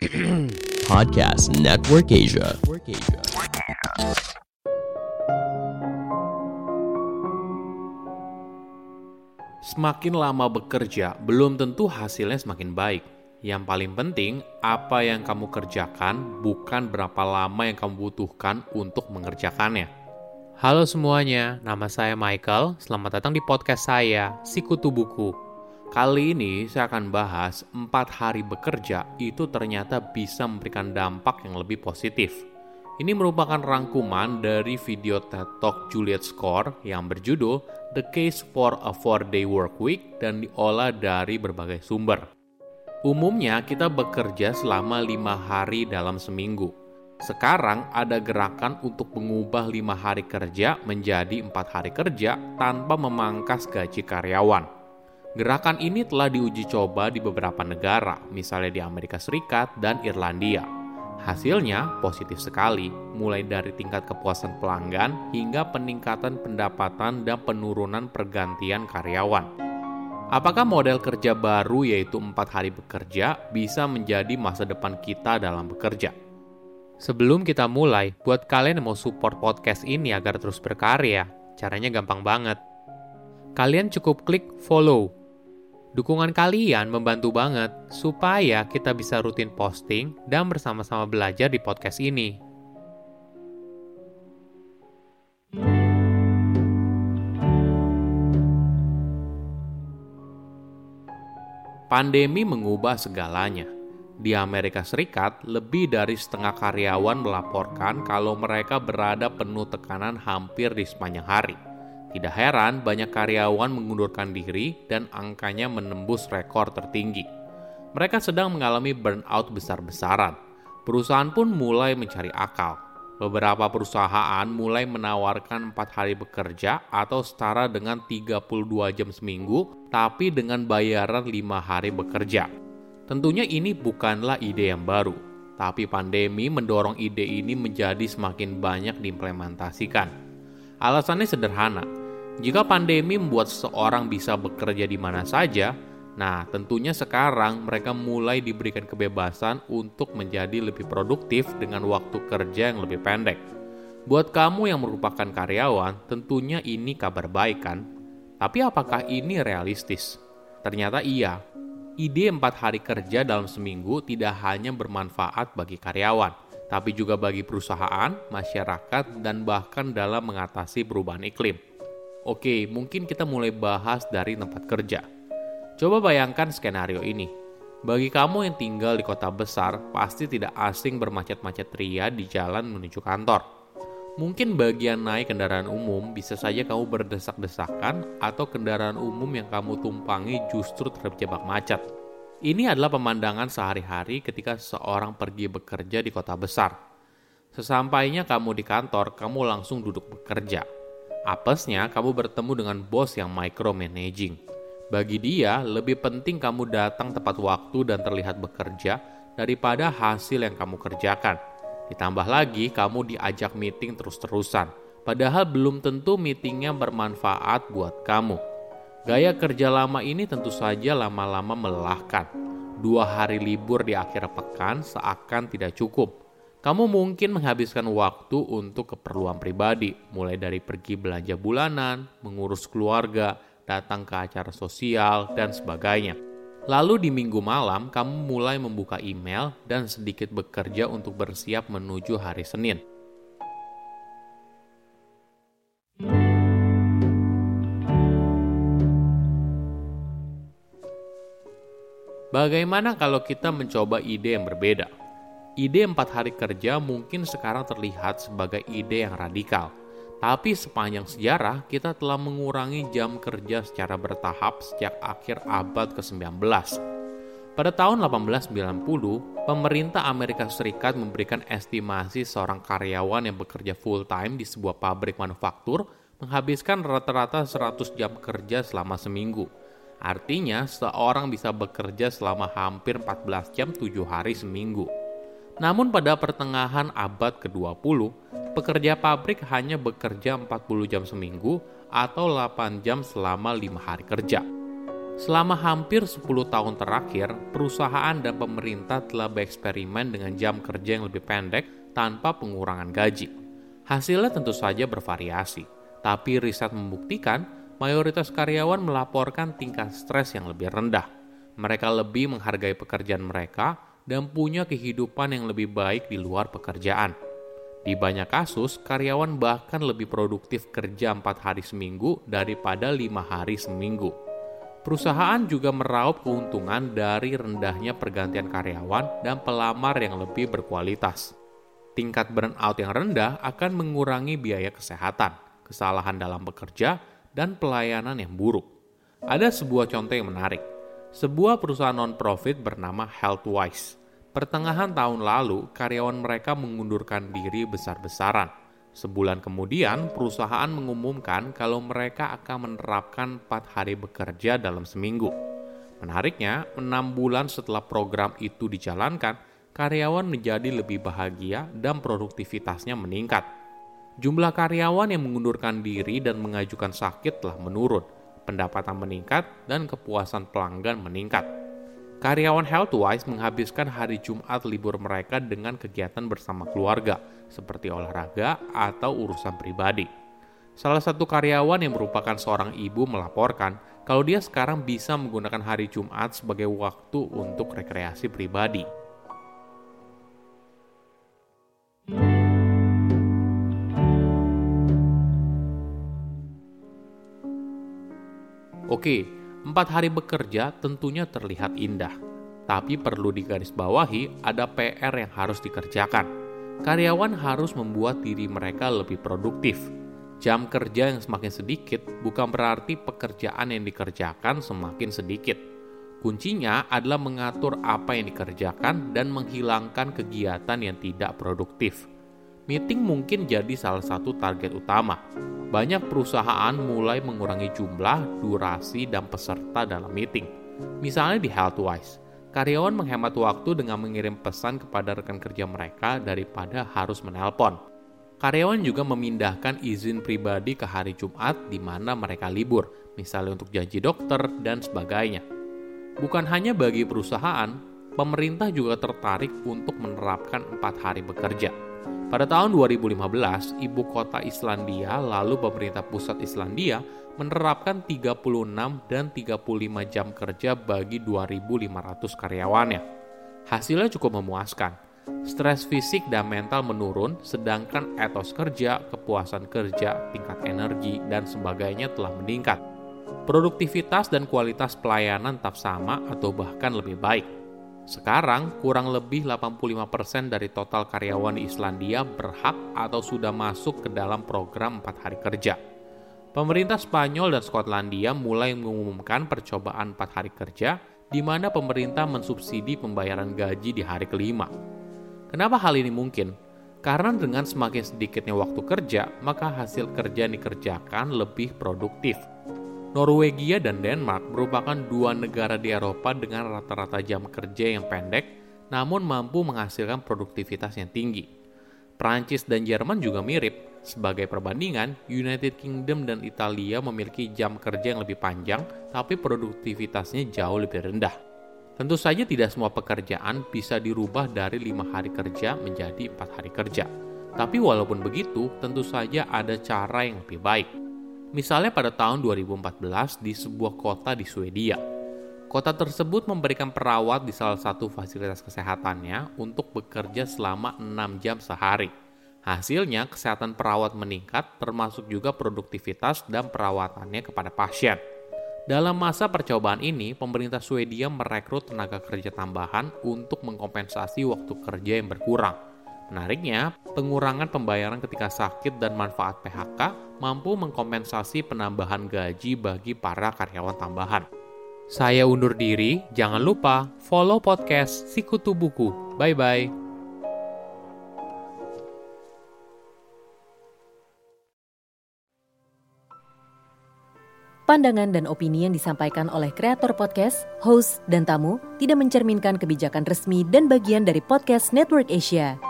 Podcast Network Asia. Semakin lama bekerja, belum tentu hasilnya semakin baik. Yang paling penting, apa yang kamu kerjakan bukan berapa lama yang kamu butuhkan untuk mengerjakannya. Halo semuanya, nama saya Michael. Selamat datang di podcast saya, Sikutu Buku. Kali ini saya akan bahas 4 hari bekerja itu ternyata bisa memberikan dampak yang lebih positif. Ini merupakan rangkuman dari video TED Talk Juliet Score yang berjudul The Case for a Four-Day Work Week dan diolah dari berbagai sumber. Umumnya kita bekerja selama lima hari dalam seminggu. Sekarang ada gerakan untuk mengubah lima hari kerja menjadi empat hari kerja tanpa memangkas gaji karyawan. Gerakan ini telah diuji coba di beberapa negara, misalnya di Amerika Serikat dan Irlandia. Hasilnya positif sekali, mulai dari tingkat kepuasan pelanggan hingga peningkatan pendapatan dan penurunan pergantian karyawan. Apakah model kerja baru yaitu empat hari bekerja bisa menjadi masa depan kita dalam bekerja? Sebelum kita mulai, buat kalian yang mau support podcast ini agar terus berkarya, caranya gampang banget. Kalian cukup klik follow Dukungan kalian membantu banget supaya kita bisa rutin posting dan bersama-sama belajar di podcast ini. Pandemi mengubah segalanya. Di Amerika Serikat, lebih dari setengah karyawan melaporkan kalau mereka berada penuh tekanan hampir di sepanjang hari. Tidak heran banyak karyawan mengundurkan diri dan angkanya menembus rekor tertinggi. Mereka sedang mengalami burnout besar-besaran. Perusahaan pun mulai mencari akal. Beberapa perusahaan mulai menawarkan 4 hari bekerja atau setara dengan 32 jam seminggu, tapi dengan bayaran 5 hari bekerja. Tentunya ini bukanlah ide yang baru, tapi pandemi mendorong ide ini menjadi semakin banyak diimplementasikan. Alasannya sederhana, jika pandemi membuat seseorang bisa bekerja di mana saja, nah tentunya sekarang mereka mulai diberikan kebebasan untuk menjadi lebih produktif dengan waktu kerja yang lebih pendek. Buat kamu yang merupakan karyawan, tentunya ini kabar baik kan? Tapi apakah ini realistis? Ternyata iya. Ide empat hari kerja dalam seminggu tidak hanya bermanfaat bagi karyawan, tapi juga bagi perusahaan, masyarakat, dan bahkan dalam mengatasi perubahan iklim. Oke, mungkin kita mulai bahas dari tempat kerja. Coba bayangkan skenario ini. Bagi kamu yang tinggal di kota besar, pasti tidak asing bermacet-macet ria di jalan menuju kantor. Mungkin bagian naik kendaraan umum bisa saja kamu berdesak-desakan atau kendaraan umum yang kamu tumpangi justru terjebak macet. Ini adalah pemandangan sehari-hari ketika seseorang pergi bekerja di kota besar. Sesampainya kamu di kantor, kamu langsung duduk bekerja Apesnya, kamu bertemu dengan bos yang micromanaging. Bagi dia, lebih penting kamu datang tepat waktu dan terlihat bekerja daripada hasil yang kamu kerjakan. Ditambah lagi, kamu diajak meeting terus-terusan, padahal belum tentu meetingnya bermanfaat buat kamu. Gaya kerja lama ini tentu saja lama-lama melelahkan. Dua hari libur di akhir pekan seakan tidak cukup kamu mungkin menghabiskan waktu untuk keperluan pribadi, mulai dari pergi belanja bulanan, mengurus keluarga, datang ke acara sosial, dan sebagainya. Lalu di minggu malam, kamu mulai membuka email dan sedikit bekerja untuk bersiap menuju hari Senin. Bagaimana kalau kita mencoba ide yang berbeda? Ide empat hari kerja mungkin sekarang terlihat sebagai ide yang radikal, tapi sepanjang sejarah kita telah mengurangi jam kerja secara bertahap sejak akhir abad ke-19. Pada tahun 1890, pemerintah Amerika Serikat memberikan estimasi seorang karyawan yang bekerja full-time di sebuah pabrik manufaktur menghabiskan rata-rata 100 jam kerja selama seminggu. Artinya, seorang bisa bekerja selama hampir 14 jam 7 hari seminggu. Namun pada pertengahan abad ke-20, pekerja pabrik hanya bekerja 40 jam seminggu atau 8 jam selama 5 hari kerja. Selama hampir 10 tahun terakhir, perusahaan dan pemerintah telah bereksperimen dengan jam kerja yang lebih pendek tanpa pengurangan gaji. Hasilnya tentu saja bervariasi, tapi riset membuktikan mayoritas karyawan melaporkan tingkat stres yang lebih rendah. Mereka lebih menghargai pekerjaan mereka dan punya kehidupan yang lebih baik di luar pekerjaan. Di banyak kasus, karyawan bahkan lebih produktif kerja empat hari seminggu daripada lima hari seminggu. Perusahaan juga meraup keuntungan dari rendahnya pergantian karyawan dan pelamar yang lebih berkualitas. Tingkat burnout yang rendah akan mengurangi biaya kesehatan, kesalahan dalam bekerja, dan pelayanan yang buruk. Ada sebuah contoh yang menarik. Sebuah perusahaan non-profit bernama Healthwise. Pertengahan tahun lalu, karyawan mereka mengundurkan diri besar-besaran Sebulan kemudian, perusahaan mengumumkan kalau mereka akan menerapkan 4 hari bekerja dalam seminggu. Menariknya, enam bulan setelah program itu dijalankan, karyawan menjadi lebih bahagia dan produktivitasnya meningkat. Jumlah karyawan yang mengundurkan diri dan mengajukan sakit telah menurun, pendapatan meningkat, dan kepuasan pelanggan meningkat. Karyawan Healthwise menghabiskan hari Jumat libur mereka dengan kegiatan bersama keluarga, seperti olahraga atau urusan pribadi. Salah satu karyawan yang merupakan seorang ibu melaporkan kalau dia sekarang bisa menggunakan hari Jumat sebagai waktu untuk rekreasi pribadi. Oke, Empat hari bekerja tentunya terlihat indah, tapi perlu digarisbawahi ada PR yang harus dikerjakan. Karyawan harus membuat diri mereka lebih produktif. Jam kerja yang semakin sedikit bukan berarti pekerjaan yang dikerjakan semakin sedikit. Kuncinya adalah mengatur apa yang dikerjakan dan menghilangkan kegiatan yang tidak produktif meeting mungkin jadi salah satu target utama. Banyak perusahaan mulai mengurangi jumlah, durasi, dan peserta dalam meeting. Misalnya di Healthwise, karyawan menghemat waktu dengan mengirim pesan kepada rekan kerja mereka daripada harus menelpon. Karyawan juga memindahkan izin pribadi ke hari Jumat di mana mereka libur, misalnya untuk janji dokter dan sebagainya. Bukan hanya bagi perusahaan, pemerintah juga tertarik untuk menerapkan empat hari bekerja pada tahun 2015, ibu kota Islandia lalu pemerintah pusat Islandia menerapkan 36 dan 35 jam kerja bagi 2.500 karyawannya. Hasilnya cukup memuaskan. Stres fisik dan mental menurun, sedangkan etos kerja, kepuasan kerja, tingkat energi, dan sebagainya telah meningkat. Produktivitas dan kualitas pelayanan tetap sama atau bahkan lebih baik. Sekarang, kurang lebih 85% dari total karyawan di Islandia berhak atau sudah masuk ke dalam program 4 hari kerja. Pemerintah Spanyol dan Skotlandia mulai mengumumkan percobaan 4 hari kerja di mana pemerintah mensubsidi pembayaran gaji di hari kelima. Kenapa hal ini mungkin? Karena dengan semakin sedikitnya waktu kerja, maka hasil kerja yang dikerjakan lebih produktif. Norwegia dan Denmark merupakan dua negara di Eropa dengan rata-rata jam kerja yang pendek, namun mampu menghasilkan produktivitas yang tinggi. Prancis dan Jerman juga mirip. Sebagai perbandingan, United Kingdom dan Italia memiliki jam kerja yang lebih panjang, tapi produktivitasnya jauh lebih rendah. Tentu saja tidak semua pekerjaan bisa dirubah dari lima hari kerja menjadi empat hari kerja. Tapi walaupun begitu, tentu saja ada cara yang lebih baik. Misalnya pada tahun 2014 di sebuah kota di Swedia. Kota tersebut memberikan perawat di salah satu fasilitas kesehatannya untuk bekerja selama 6 jam sehari. Hasilnya, kesehatan perawat meningkat, termasuk juga produktivitas dan perawatannya kepada pasien. Dalam masa percobaan ini, pemerintah Swedia merekrut tenaga kerja tambahan untuk mengkompensasi waktu kerja yang berkurang. Menariknya, pengurangan pembayaran ketika sakit dan manfaat PHK mampu mengkompensasi penambahan gaji bagi para karyawan tambahan. Saya undur diri, jangan lupa follow podcast Sikutu Buku. Bye-bye. Pandangan dan opini yang disampaikan oleh kreator podcast, host, dan tamu tidak mencerminkan kebijakan resmi dan bagian dari podcast Network Asia.